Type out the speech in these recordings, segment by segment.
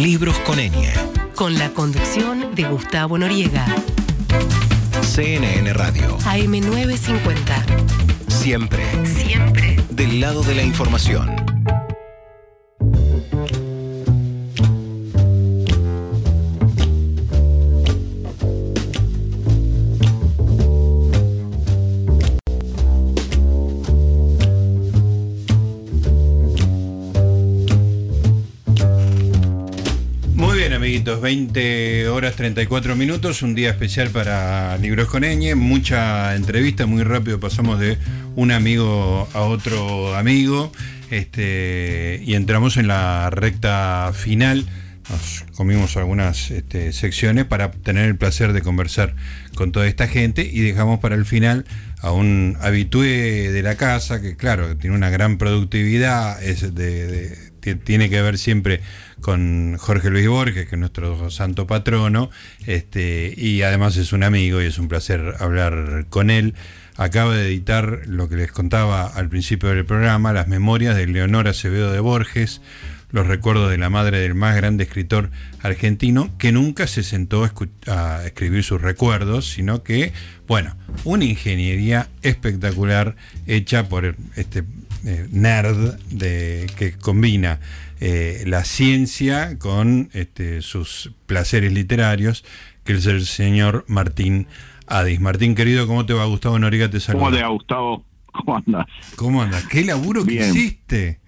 Libros con ñ. Con la conducción de Gustavo Noriega. CNN Radio. AM950. Siempre. Siempre. Del lado de la información. 20 horas 34 minutos, un día especial para Libros con Eñe, mucha entrevista, muy rápido pasamos de un amigo a otro amigo, este, y entramos en la recta final. Nos comimos algunas este, secciones para tener el placer de conversar con toda esta gente y dejamos para el final a un habitué de la casa que claro, tiene una gran productividad, es de- de- ti- tiene que ver siempre con Jorge Luis Borges, que es nuestro santo patrono, este, y además es un amigo y es un placer hablar con él. Acaba de editar lo que les contaba al principio del programa, las memorias de Leonor Acevedo de Borges, los recuerdos de la madre del más grande escritor argentino, que nunca se sentó a escribir sus recuerdos, sino que, bueno, una ingeniería espectacular hecha por este eh, nerd de, que combina eh, la ciencia con este, sus placeres literarios, que es el señor Martín Adis. Martín, querido, ¿cómo te va? Gustavo Noriga te saluda. ¿Cómo te va, Gustavo? ¿Cómo andas? ¿Cómo andas? ¿Qué laburo que hiciste?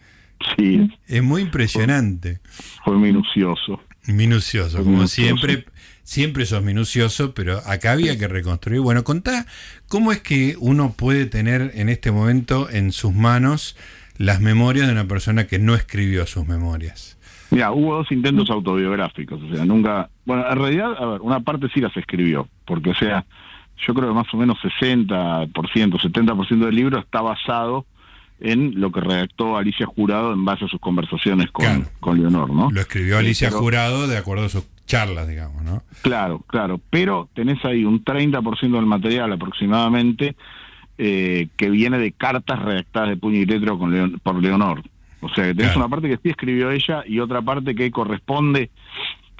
Sí, Es muy impresionante. fue minucioso. Minucioso, Fue como minucioso. siempre, siempre sos minucioso, pero acá había que reconstruir. Bueno, contá, ¿cómo es que uno puede tener en este momento en sus manos las memorias de una persona que no escribió sus memorias? Mira, hubo dos intentos autobiográficos, o sea, nunca... Bueno, en realidad, a ver, una parte sí las escribió, porque, o sea, yo creo que más o menos 60%, 70% del libro está basado en lo que redactó Alicia Jurado en base a sus conversaciones con, Claro. con Leonor, ¿no? Lo escribió Alicia pero- Jurado de acuerdo a sus charlas, digamos, ¿no? Claro, claro, pero tenés ahí un 30% del material aproximadamente eh, que viene de cartas redactadas de puño y letra con Leon- por Leonor. O sea, que tenés Claro. una parte que sí escribió ella y otra parte que corresponde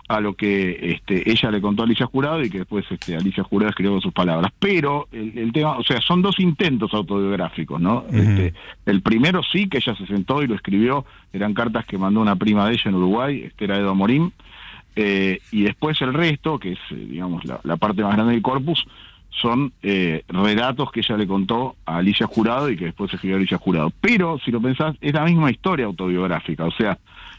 a lo que este, ella le contó a Alicia Jurado y que después este, Alicia Jurado escribió con sus palabras. Pero el, el tema, o sea, son dos intentos autobiográficos, ¿no? Este, el primero sí, que ella se sentó y lo escribió, eran cartas que mandó una prima de ella en Uruguay, este era Edo Morín, eh, y después el resto, que es, eh, digamos, la, la parte más grande del corpus, son eh, relatos que ella le contó a Alicia Jurado y que después escribió Alicia Jurado. Pero, si lo pensás, es la misma historia autobiográfica. O sea,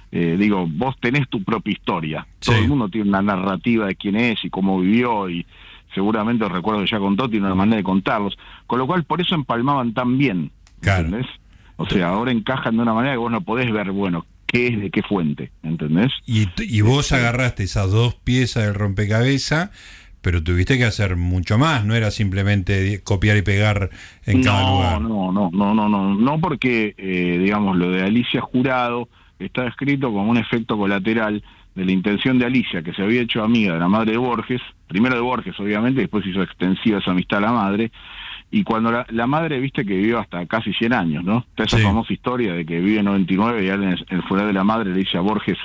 eh, digo, vos tenés tu propia historia. Todo el mundo tiene una narrativa de quién es y cómo vivió y seguramente los recuerdos que ya contó tiene una manera de contarlos. Con lo cual, por eso empalmaban tan bien. Claro. ¿Entendés? O sea, ahora encajan de una manera que vos no podés ver, bueno, qué es de qué fuente. ¿Entendés? Y, vos agarraste esas dos piezas del rompecabezas, pero tuviste que hacer mucho más, no era simplemente copiar y pegar en cada no, lugar. No, no, no, no, no, no porque, eh, digamos, lo de Alicia Jurado está escrito como un efecto colateral de la intención de Alicia, que se había hecho amiga de la madre de Borges, primero de Borges, obviamente, después hizo extensiva esa amistad a la madre, y cuando la, la madre, viste que vivió hasta casi 100 años, ¿no? Está esa Sí. famosa historia de que vive 99 y alguien en el funeral de la madre le dice a Borges,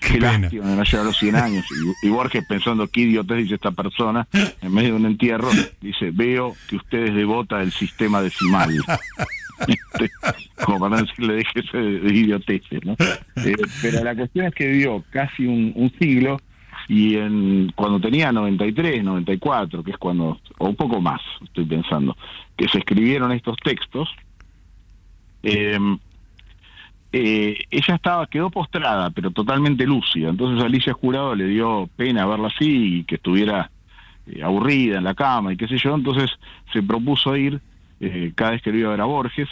Qué qué, lástima no llegar a los 100 años. Y, y Borges pensando, qué idiotez dice esta persona, en medio de un entierro, dice, veo que usted es devota del sistema decimal. Este, Como para no decirle, déjese de, de idioteces, ¿no? Eh, pero la cuestión es que vivió casi un, un siglo y en cuando tenía 93, 94, que es cuando, o un poco más, estoy pensando, que se escribieron estos textos, eh, eh, ella estaba quedó postrada, pero totalmente lúcida. Entonces Alicia Jurado le dio pena verla así y que estuviera eh, aburrida en la cama y qué sé yo. Entonces se propuso ir eh, cada vez que lo iba a ver a Borges,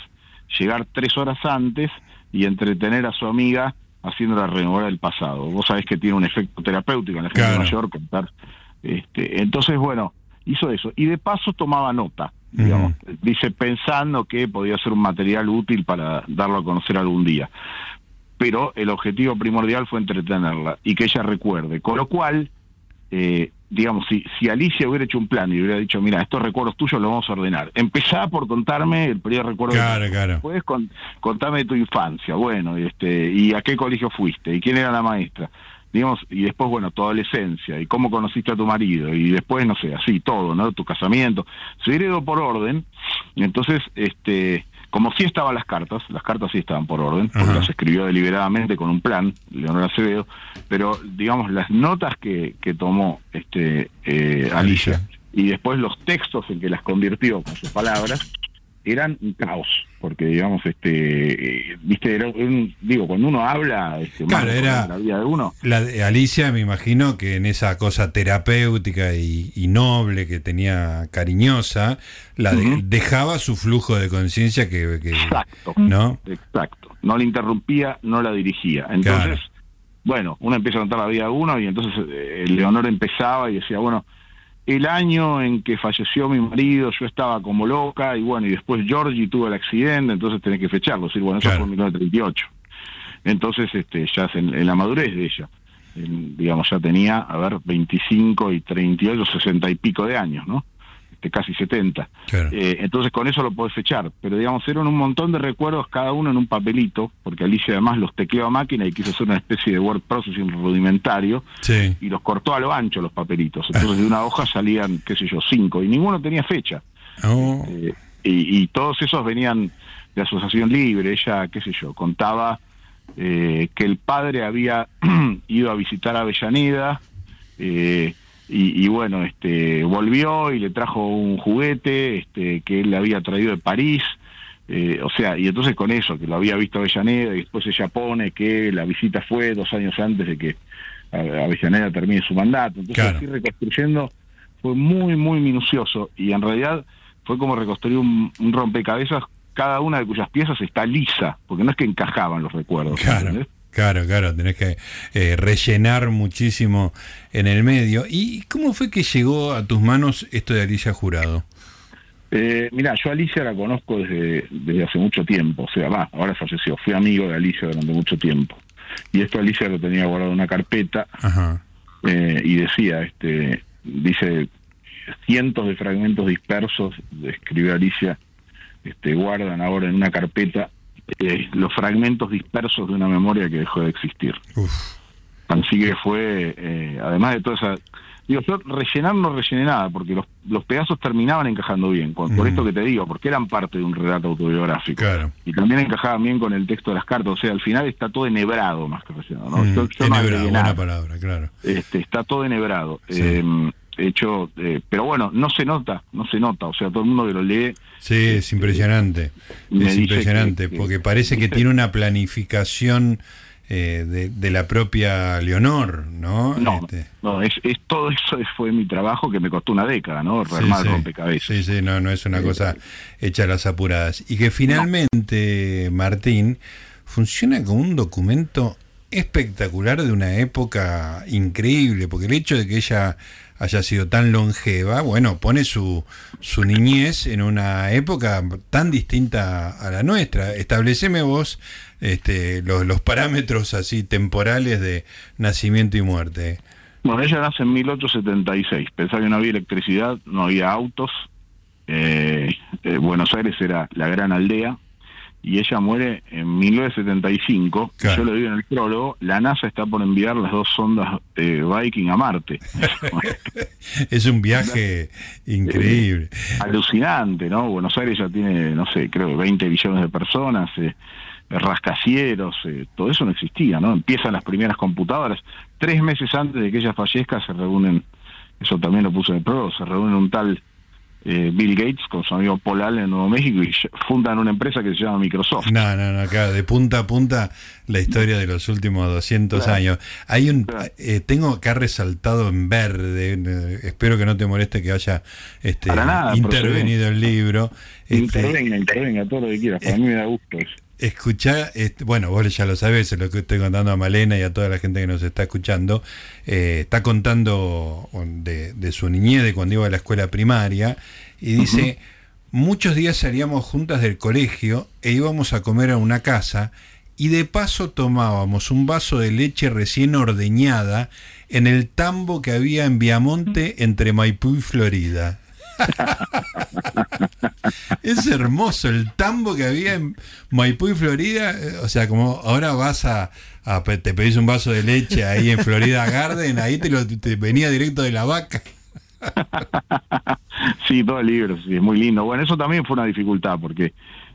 llegar tres horas antes y entretener a su amiga haciéndola renovar el pasado. Vos sabés que tiene un efecto terapéutico en la gente Claro. mayor contar. Este, entonces, bueno, hizo eso. Y de paso tomaba nota, digamos. Dice, pensando que podía ser un material útil para darlo a conocer algún día. Pero el objetivo primordial fue entretenerla y que ella recuerde. Con lo cual, eh, digamos, si, si Alicia hubiera hecho un plan y hubiera dicho, mira, estos recuerdos tuyos los vamos a ordenar. Empezá por contarme el primer recuerdo. Claro, claro. Puedes contarme de tu infancia, bueno, y este, y a qué colegio fuiste, y quién era la maestra. digamos, y después, bueno, tu adolescencia, y cómo conociste a tu marido, y después, no sé, así, todo, ¿no? Tu casamiento. Se heredó por orden, entonces, este, como sí estaban las cartas, las cartas sí estaban por orden, porque Ajá. las escribió deliberadamente con un plan, Leonor Acevedo, pero, digamos, las notas que, que tomó este eh, Alicia, Alicia. y después los textos en que las convirtió con sus palabras, eran un caos, porque digamos, este, eh, viste, era un- digo, cuando uno habla, este, Claro, era- la vida de uno, La de Alicia, me imagino que en esa cosa terapéutica y, y noble que tenía cariñosa, la de- dejaba su flujo de conciencia que, que- exacto, ¿no? exacto, no la interrumpía, no la dirigía, entonces, Claro. bueno, uno empieza a contar la vida de uno y entonces eh, Leonor empezaba y decía, bueno, el año en que falleció mi marido yo estaba como loca y bueno, y después Georgie tuvo el accidente, entonces tenés que fecharlo, decir, bueno, eso Claro. fue en 1938. Entonces, este, ya es en, en la madurez de ella, en, digamos, ya tenía, a ver, 25 y 38, 60 y pico de años, ¿no? Este, casi 70. Claro. Eh, entonces con eso lo podés fechar, pero digamos, eran un montón de recuerdos, cada uno en un papelito, porque Alicia además los tecleó a máquina y quiso hacer una especie de word processing rudimentario, Sí. y los cortó a lo ancho los papelitos. Entonces de una hoja salían, qué sé yo, cinco, y ninguno tenía fecha. Oh, Eh, y, y todos esos venían de asociación libre. Ella, qué sé yo, contaba eh, que el padre había ido a visitar a Avellaneda eh, y, y bueno, este volvió y le trajo un juguete este, que él le había traído de París. Eh, o sea, y entonces con eso, que lo había visto Avellaneda, y después ella pone que la visita fue dos años antes de que Avellaneda termine su mandato. Entonces, Claro. así reconstruyendo fue muy, muy minucioso y en realidad fue como reconstruir un, un rompecabezas, cada una de cuyas piezas está lisa, porque no es que encajaban los recuerdos. claro. ¿entendés? Claro, claro, tenés que eh, rellenar muchísimo en el medio. ¿Y cómo fue que llegó a tus manos esto de Alicia Jurado? Eh, mira, yo a Alicia la conozco desde, desde hace mucho tiempo, o sea, va, ahora falleció, fui amigo de Alicia durante mucho tiempo. Y esto Alicia lo tenía guardado en una carpeta Ajá. eh, y decía, este, dice, cientos de fragmentos dispersos, escribió Alicia, este, guardan ahora en una carpeta eh, los fragmentos dispersos de una memoria que dejó de existir. Uf, Así que fue, eh, además de toda esa... Digo, yo rellenar no rellené nada, porque los, los pedazos terminaban encajando bien, con- por esto que te digo, porque eran parte de un relato autobiográfico. claro. Y también encajaban bien con el texto de las cartas, o sea, al final está todo enhebrado más que rellenado. ¿no? Mm, Yo- yo no enhebrado, agregué buena nada. palabra, claro. Este, está todo enhebrado. Sí. Eh, hecho, eh, pero bueno, no se nota, no se nota, o sea, todo el mundo que lo lee Sí, es impresionante. me Es impresionante, que- porque que- parece que tiene una planificación eh, de, de la propia Leonor, ¿no? No, Este, no es, es todo eso fue mi trabajo que me costó una década, ¿no? Rearmar sí. rompecabezas. Sí, sí, no, no es una cosa hecha a las apuradas. Y que finalmente, Martín, funciona como un documento espectacular de una época increíble, porque el hecho de que ella haya sido tan longeva, bueno, pone su, su niñez en una época tan distinta a la nuestra. Estableceme vos este, los, los parámetros así temporales de nacimiento y muerte. Bueno, ella nace en 1876. Pensaba que no había electricidad, no había autos. eh, eh, Buenos Aires era la gran aldea. Y ella muere en 1975. Claro. Yo lo digo en el prólogo. La NASA está por enviar las dos sondas eh, Viking a Marte. Es un viaje increíble. Alucinante, ¿no? Buenos Aires ya tiene, no sé, creo que 20 millones de personas. eh, rascacieros, eh, todo eso no existía, ¿no? Empiezan las primeras computadoras. Tres meses antes de que ella fallezca se reúnen, eso también lo puse en el prólogo, se reúnen un tal eh, Bill Gates con su amigo Paul Allen en Nuevo México y fundan una empresa que se llama Microsoft. No, no, no, claro, de punta a punta la historia de los últimos 200 Claro. años. Hay un, Claro. eh, tengo acá resaltado en verde, eh, espero que no te moleste que haya este, nada, intervenido el libro. Este, Intervenga, intervenga, todo lo que quieras, para mí me da gusto eso. Escuchá, este, bueno, vos ya lo sabés, lo que estoy contando a Malena y a toda la gente que nos está escuchando. eh, está contando de, de su niñez, de cuando iba a la escuela primaria, y dice: Muchos días salíamos juntas del colegio e íbamos a comer a una casa, y de paso tomábamos un vaso de leche recién ordeñada en el tambo que había en Viamonte entre Maipú y Florida. es hermoso el tambo que había en Maipú y Florida. eh, O sea, como ahora vas a, te pedís un vaso de leche ahí en Florida Garden, ahí te, lo, te venía directo de la vaca. Sí, todo el libro, sí, es muy lindo. Bueno, eso también fue una dificultad porque,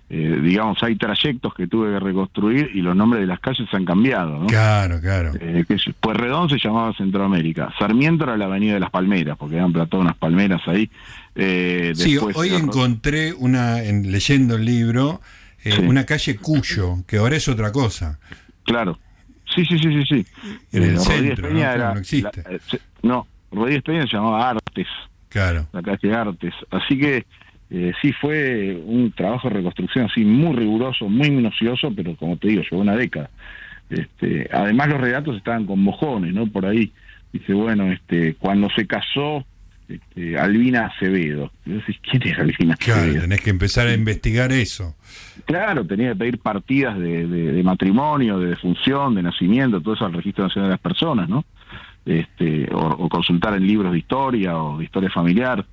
eh, digamos, hay trayectos que tuve que reconstruir y los nombres de las calles han cambiado, ¿no? Claro, claro. Eh, que es- Pueyrredón se llamaba Centroamérica, Sarmiento era la Avenida de las Palmeras, porque habían plantado unas palmeras ahí. Eh, Sí, después hoy encontré una, en, leyendo el libro, eh, Sí. una calle Cuyo, que ahora es otra cosa. Claro. Sí, sí, sí, sí. sí. En el Rodríguez centro, Peña ¿no? era- No existe. la- eh, se- no, Rodríguez Peña se llamaba Artes, Claro. la calle Artes. Así que eh, sí fue un trabajo de reconstrucción así muy riguroso, muy minucioso, pero como te digo, llevó una década. Este, además los relatos estaban con mojones, ¿no? Por ahí dice, bueno, este, cuando se casó este, Albina Acevedo. Decís, ¿quién es Albina Claro, Acevedo? tenés que empezar a investigar eso. Claro, tenía que pedir partidas de, de- de matrimonio, de defunción, de nacimiento, todo eso al Registro Nacional de las Personas, ¿no? Este, o, o consultar en libros de historia o de historia familiar.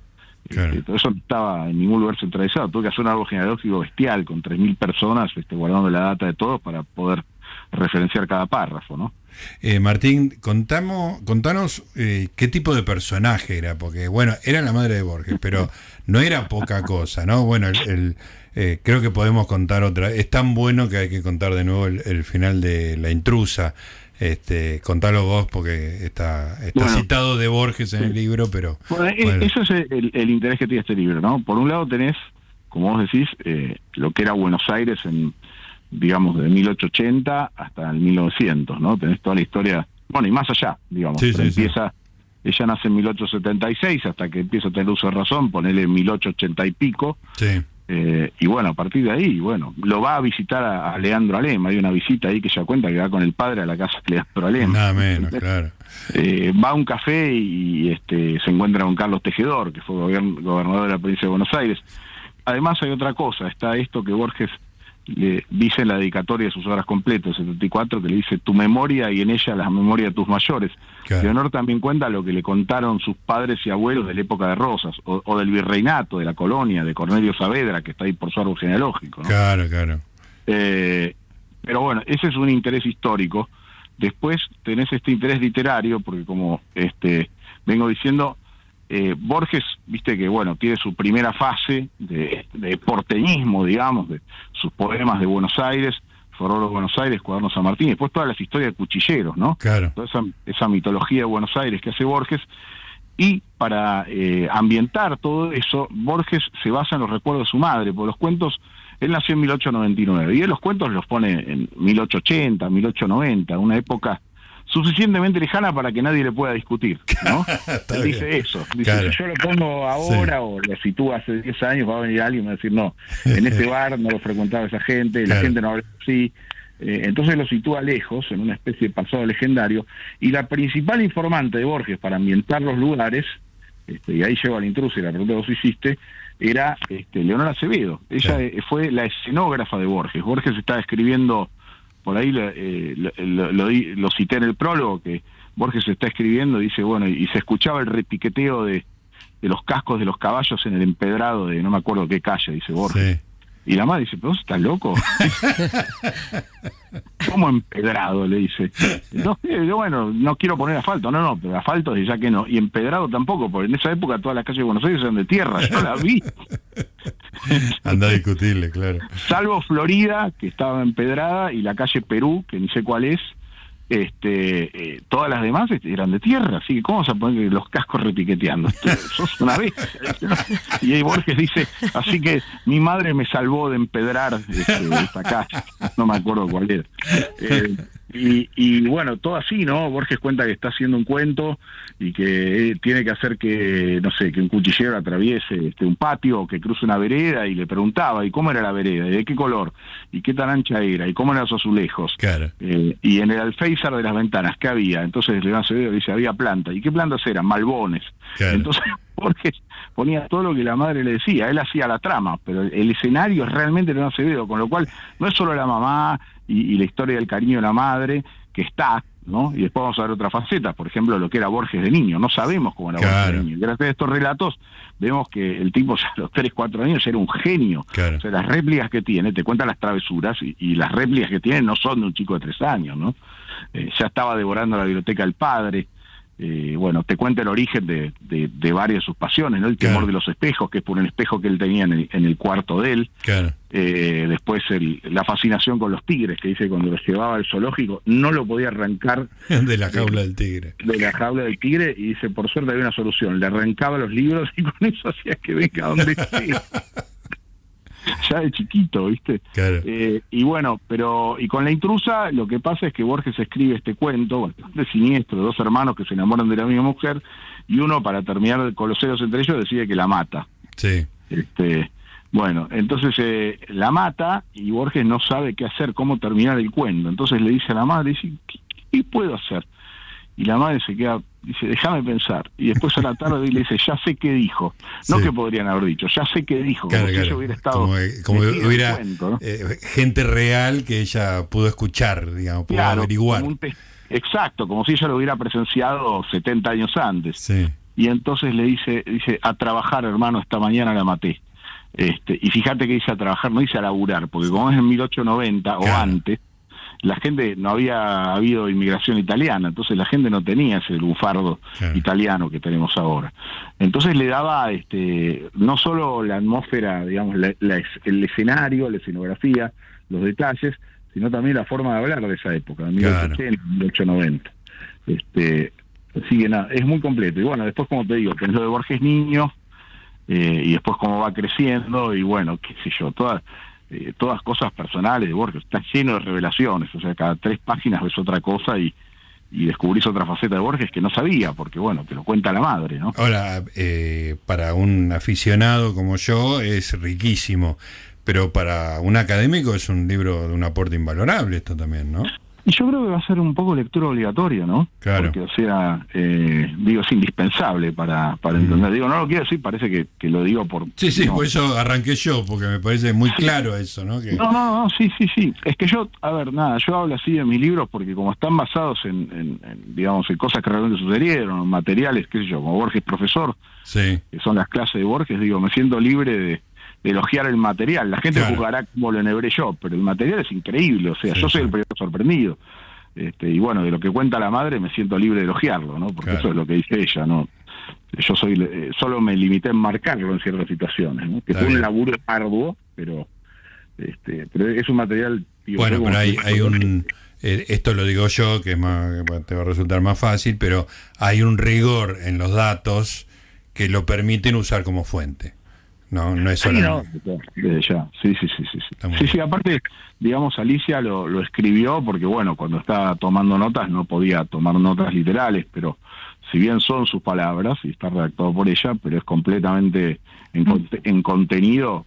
Claro. Todo eso no estaba en ningún lugar centralizado. Tuve que hacer un árbol genealógico bestial con 3.000 personas este, guardando la data de todos para poder referenciar cada párrafo, ¿no? Eh, Martín, contamos, contanos eh, qué tipo de personaje era, porque bueno, era la madre de Borges, pero no era poca cosa, ¿no? Bueno, el, el, eh, creo que podemos contar otra. Es tan bueno que hay que contar de nuevo el, el final de La intrusa. Este, contalo vos porque está, está Bueno. citado de Borges en el libro, pero Bueno, e- bueno. eso es el, el interés que tiene este libro, ¿no? Por un lado tenés, como vos decís, eh, lo que era Buenos Aires en, digamos, de 1880 hasta el 1900, ¿no? Tenés toda la historia, bueno, y más allá, digamos, sí, sí. empieza, ella nace en 1876 hasta que empieza a tener uso de razón, ponele 1880 y pico, sí, eh, y bueno, a partir de ahí, bueno, lo va a visitar a, a Leandro Alem, hay una visita ahí que ella cuenta que va con el padre a la casa de Leandro Alem. nada menos, claro. Eh, va a un café y este, se encuentra con Carlos Tejedor, que fue gobern- gobernador de la provincia de Buenos Aires. Además hay otra cosa, está esto que Borges le dice en la dedicatoria de sus obras completas, 74, que le dice tu memoria y en ella la memoria de tus mayores. Claro. Leonor también cuenta lo que le contaron sus padres y abuelos de la época de Rosas, o, o del virreinato, de la colonia, de Cornelio Saavedra, que está ahí por su árbol genealógico. ¿no? Claro, claro. Eh, pero bueno, ese es un interés histórico. Después tenés este interés literario, porque como este vengo diciendo, eh, Borges, viste que bueno, tiene su primera fase de, de porteñismo, digamos, de sus poemas de Buenos Aires, Fororo de Buenos Aires, Cuaderno San Martín, y después todas las historias de cuchilleros, ¿no? Claro. toda esa, esa mitología de Buenos Aires que hace Borges. Y para eh, ambientar todo eso, Borges se basa en los recuerdos de su madre, porque los cuentos, él nació en 1899, y él los cuentos los pone en 1880, 1890, una época suficientemente lejana para que nadie le pueda discutir, ¿no? Está Él bien. dice eso, dice, Claro. yo lo pongo ahora o lo sitúo hace 10 años, va a venir alguien y va a decir, no, en este bar no lo frecuentaba esa gente, la gente no habla así, eh, entonces lo sitúa lejos, en una especie de pasado legendario, y la principal informante de Borges para ambientar los lugares, este, y ahí llego al intruso y la pregunta que vos hiciste, era este, Leonora Acevedo. Ella Claro. fue la escenógrafa de Borges. Borges estaba escribiendo, por ahí lo, eh, lo, lo- lo cité en el prólogo, que Borges está escribiendo, dice, bueno, y se escuchaba el repiqueteo de, de los cascos de los caballos en el empedrado de no me acuerdo qué calle, dice Borges. Sí. Y la madre dice, pero vos estás loco. ¿Cómo empedrado? Le dice. No, eh, yo, bueno, no quiero poner asfalto. No, no, pero asfalto ya que no. Y empedrado tampoco, porque en esa época todas las calles de Buenos Aires eran de tierra. Yo la vi. Anda a discutirle, claro. Salvo Florida, que estaba empedrada, y la calle Perú, que ni sé cuál es. Este, eh, todas las demás este, eran de tierra, así que ¿cómo vas a poner los cascos repiqueteando? Este, Sos una vez. Y ahí Borges dice, así que mi madre me salvó de empedrar este, esta calle, no me acuerdo cuál era. Eh, y, y bueno, todo así, ¿no? Borges cuenta que está haciendo un cuento y que eh, tiene que hacer que, no sé, que un cuchillero atraviese este, un patio o que cruce una vereda y le preguntaba, ¿y cómo era la vereda? ¿Y de qué color? ¿Y qué tan ancha era? ¿Y cómo eran los azulejos? Claro. Eh, y en el alféizar de las ventanas, ¿qué había? Entonces León Acevedo dice, había planta. ¿Y qué plantas eran? Malbones. Claro. Entonces Borges ponía todo lo que la madre le decía, él hacía la trama, pero el, escenario es realmente León Acevedo, con lo cual no es solo la mamá y, y la historia del cariño de la madre, que está, ¿no? Y después vamos a ver otra faceta, por ejemplo, lo que era Borges de niño. No sabemos cómo era Borges de niño. Gracias a estos relatos vemos que el tipo ya a los 3, 4 años era un genio. Claro. O sea, las réplicas que tiene, te cuentan las travesuras y, y las réplicas que tiene no son de un chico de 3 años, ¿no? Eh, ya estaba devorando la biblioteca del padre. Eh, bueno, te cuenta el origen de, de, de varias de sus pasiones, ¿no? El temor Claro. de los espejos, que es por un espejo que él tenía en el, en el cuarto de él. Claro. Eh, después el- la fascinación con los tigres, que dice cuando los llevaba al zoológico no lo podía arrancar De la jaula del tigre. de la jaula del tigre y dice, por suerte había una solución, le arrancaba los libros y con eso hacía que venga donde esté. ya de chiquito, ¿viste? Claro. Eh, y bueno, pero y con la intrusa lo que pasa es que Borges escribe este cuento bastante siniestro de dos hermanos que se enamoran de la misma mujer y uno para terminar con los celos entre ellos decide que la mata. Sí. Este, bueno, entonces eh, la mata y Borges no sabe qué hacer, cómo terminar el cuento. Entonces le dice a la madre, dice, ¿qué, qué puedo hacer? Y la madre se queda, dice, déjame pensar. Y después a la tarde le dice, ya sé qué dijo. No Sí. que podrían haber dicho, ya sé qué dijo. Claro, como si ella hubiera estado como como en el hubiera cuento, ¿no? eh, gente real que ella pudo escuchar, digamos, pudo Claro, averiguar. como Exacto, como si ella lo hubiera presenciado 70 años antes. Sí. y entonces le dice, dice, a trabajar hermano, esta mañana la maté. Este, y fíjate que dice a trabajar, no dice a laburar, porque como es en 1890 o Claro. antes, la gente, no había habido inmigración italiana, entonces la gente no tenía ese Claro. italiano que tenemos ahora. Entonces le daba este no solo la atmósfera, digamos, la- el escenario, la escenografía, los detalles, sino también la forma de hablar de esa época, de Claro. 1880, 1890. Este, así que nada, es muy completo. Y bueno, después como te digo, que es lo de Borges Niño, eh, y después cómo va creciendo, y bueno, qué sé yo, todas, eh, todas cosas personales de Borges, está lleno de revelaciones, o sea, cada tres páginas ves otra cosa y, y descubrís otra faceta de Borges que no sabía, porque bueno, te lo cuenta la madre, ¿no? Ahora, eh, para un aficionado como yo es riquísimo, pero para un académico es un libro de un aporte invalorable esto también, ¿no? Y yo creo que va a ser un poco lectura obligatoria, ¿no? Claro. Porque, o sea, eh, digo, es indispensable para, para entender. Digo, no lo quiero decir, parece que, que lo digo por... Mm. Sí, sí, no. por eso arranqué yo, porque me parece muy claro eso, ¿no? Que, No, no, no, sí, sí, sí. Es que yo, a ver, nada, yo hablo así de mis libros porque como están basados en, en- en, digamos, en cosas que realmente sucedieron, en materiales, qué sé yo, como Borges profesor, sí, que son las clases de Borges, digo, me siento libre de elogiar el material. La gente Claro. juzgará como lo enhebré yo, pero el material es increíble, o sea, Sí, yo soy sí. el primero sorprendido. Este, y bueno, de lo que cuenta la madre me siento libre de elogiarlo, ¿no? Porque Claro. eso es lo que dice ella, ¿no? Yo soy eh, solo me limité en marcarlo en ciertas situaciones, ¿no? Que Está fue un laburo arduo, pero este, pero es un material digo, Bueno, pero hay, hay un... eh, esto lo digo yo, que es más, que te va a resultar más fácil, pero hay un rigor en los datos que lo permiten usar como fuente. No, no es solo... no, desde ya. Sí, sí, sí, sí. Sí, sí, aparte, digamos, Alicia lo, lo escribió porque, bueno, cuando estaba tomando notas no podía tomar notas literales, pero si bien son sus palabras y está redactado por ella, pero es completamente en, conte- en contenido,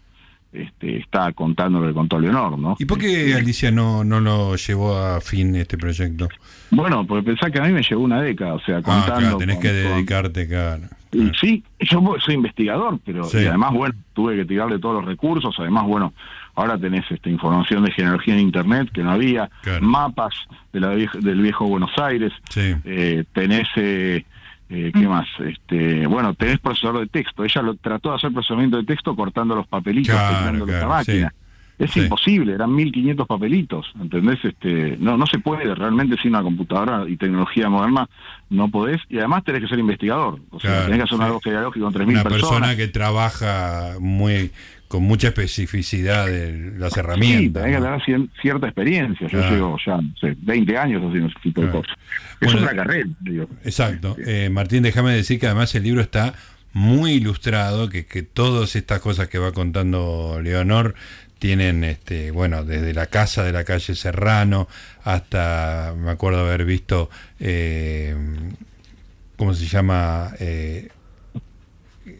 este, está contando lo que contó Leonor, ¿no? ¿Y por qué Alicia no, no lo llevó a fin este proyecto? Bueno, porque pensá que a mí me llevó una década, o sea, Ah, contando... claro, tenés con- que dedicarte, claro. Y Sí, yo soy investigador, pero Sí. y además, bueno, tuve que tirarle todos los recursos. Además, bueno, ahora tenés esta información de genealogía en Internet que no había, Claro. mapas de la vieja- del viejo Buenos Aires, Sí. eh, tenés, eh, eh, ¿qué más? Este, bueno, tenés procesador de texto. Ella lo trató de hacer procesamiento de texto cortando los papelitos, Claro, a la claro, máquina. Es Sí. imposible, eran 1500 papelitos, ¿entendés? Este, no, no se puede, realmente sin una computadora y tecnología moderna no podés, y además tenés que ser investigador, o sea, Claro, tenés que hacer un sí. árbol genealógico con 3.000 Una personas. persona que trabaja muy con mucha especificidad de las Sí, herramientas. tenés que ¿no? tener cien- cierta experiencia, yo llevo ya, no sé, 20 años haciendo ese tipo de cosas. Es Bueno, otra carrera, digo. Exacto. Eh, Martín, déjame decir que además el libro está muy ilustrado, que, que todas estas cosas que va contando Leonor tienen, este, bueno, desde la casa de la calle Serrano hasta, me acuerdo haber visto, eh, ¿cómo se llama? Eh,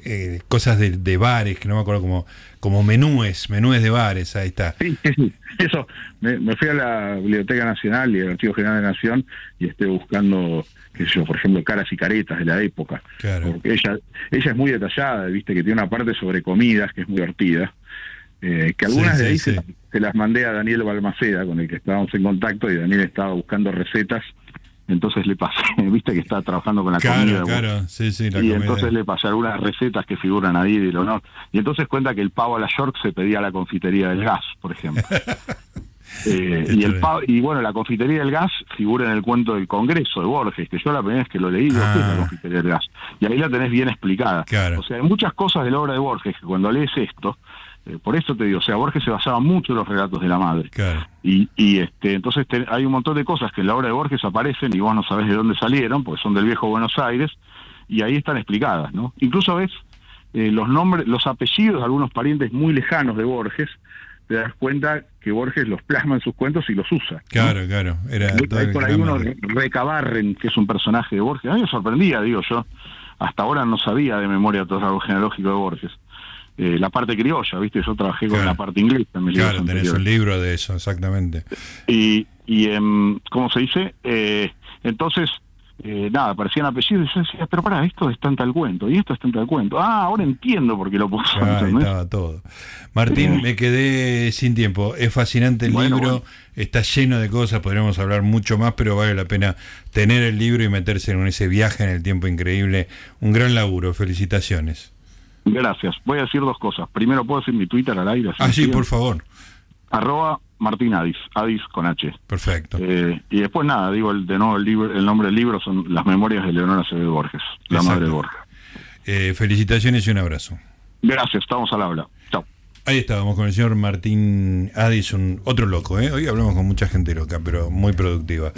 eh, cosas de, de bares, que no me acuerdo como, como menúes, menúes de bares, ahí está. Sí, sí, sí. Eso, me, me fui a la Biblioteca Nacional y al Archivo General de la Nación y estoy buscando, qué sé yo, por ejemplo, caras y caretas de la época. Claro. Porque ella, ella es muy detallada, viste, que tiene una parte sobre comidas que es muy divertida. Eh, que algunas Sí, de ahí sí, se, sí. se las mandé a Daniel Balmaceda, con el que estábamos en contacto, y Daniel estaba buscando recetas entonces le pasé, viste que está trabajando con la Claro, comida. claro, sí, sí, la y comida. entonces le pasé algunas recetas que figuran ahí del honor. Y entonces cuenta que el pavo a la York se pedía a la confitería del gas, por ejemplo. Eh, y, el pavo- y bueno, la confitería del gas figura en el cuento del Congreso de Borges, que yo la primera vez que lo leí, digo, ¿qué es Ah. la confitería del gas? Y ahí la tenés bien explicada. Claro. O sea, hay muchas cosas de la obra de Borges que cuando lees esto, por eso te digo, o sea, Borges se basaba mucho en los relatos de la madre. Claro. Y, y este, entonces te- hay un montón de cosas que en la obra de Borges aparecen y vos no sabés de dónde salieron, porque son del viejo Buenos Aires, y ahí están explicadas, ¿no? Incluso ves eh, los nombres, los apellidos de algunos parientes muy lejanos de Borges, te das cuenta que Borges los plasma en sus cuentos y los usa. ¿no? Claro, claro. Era Hay por ahí uno, de- Recabarren, que es un personaje de Borges. A mí me sorprendía, digo yo. Hasta ahora no sabía de memoria todo el árbol genealógico de Borges. Eh, la parte criolla, ¿viste? Yo trabajé con la parte inglesa en mis libros Claro, tenés anteriores. un libro de eso, exactamente. Y, y em, ¿cómo se dice? Eh, entonces, eh, nada, aparecían apellidos y yo decía, pero pará, esto es tanta el cuento, y esto es tanta el cuento. Ah, ahora entiendo por qué lo puso. Todo. Martín, Sí. me quedé sin tiempo. Es fascinante el Bueno, libro, bueno. está lleno de cosas, podríamos hablar mucho más, pero vale la pena tener el libro y meterse en ese viaje en el tiempo increíble. Un gran laburo, felicitaciones. Gracias. Voy a decir dos cosas. Primero, ¿puedo decir mi Twitter al aire? Así Ah, sí, por favor. Arroba Martín Adis, Adis con H. Perfecto. Eh, y después nada, digo el, de nuevo el, libro, el nombre del libro son Las Memorias de Leonora Acevedo Borges, la Exacto. madre de Borges. Eh, felicitaciones y un abrazo. Gracias, estamos al habla. Chao. Ahí estábamos con el señor Martín Addison, otro loco, ¿eh? Hoy hablamos con mucha gente loca, pero muy productiva.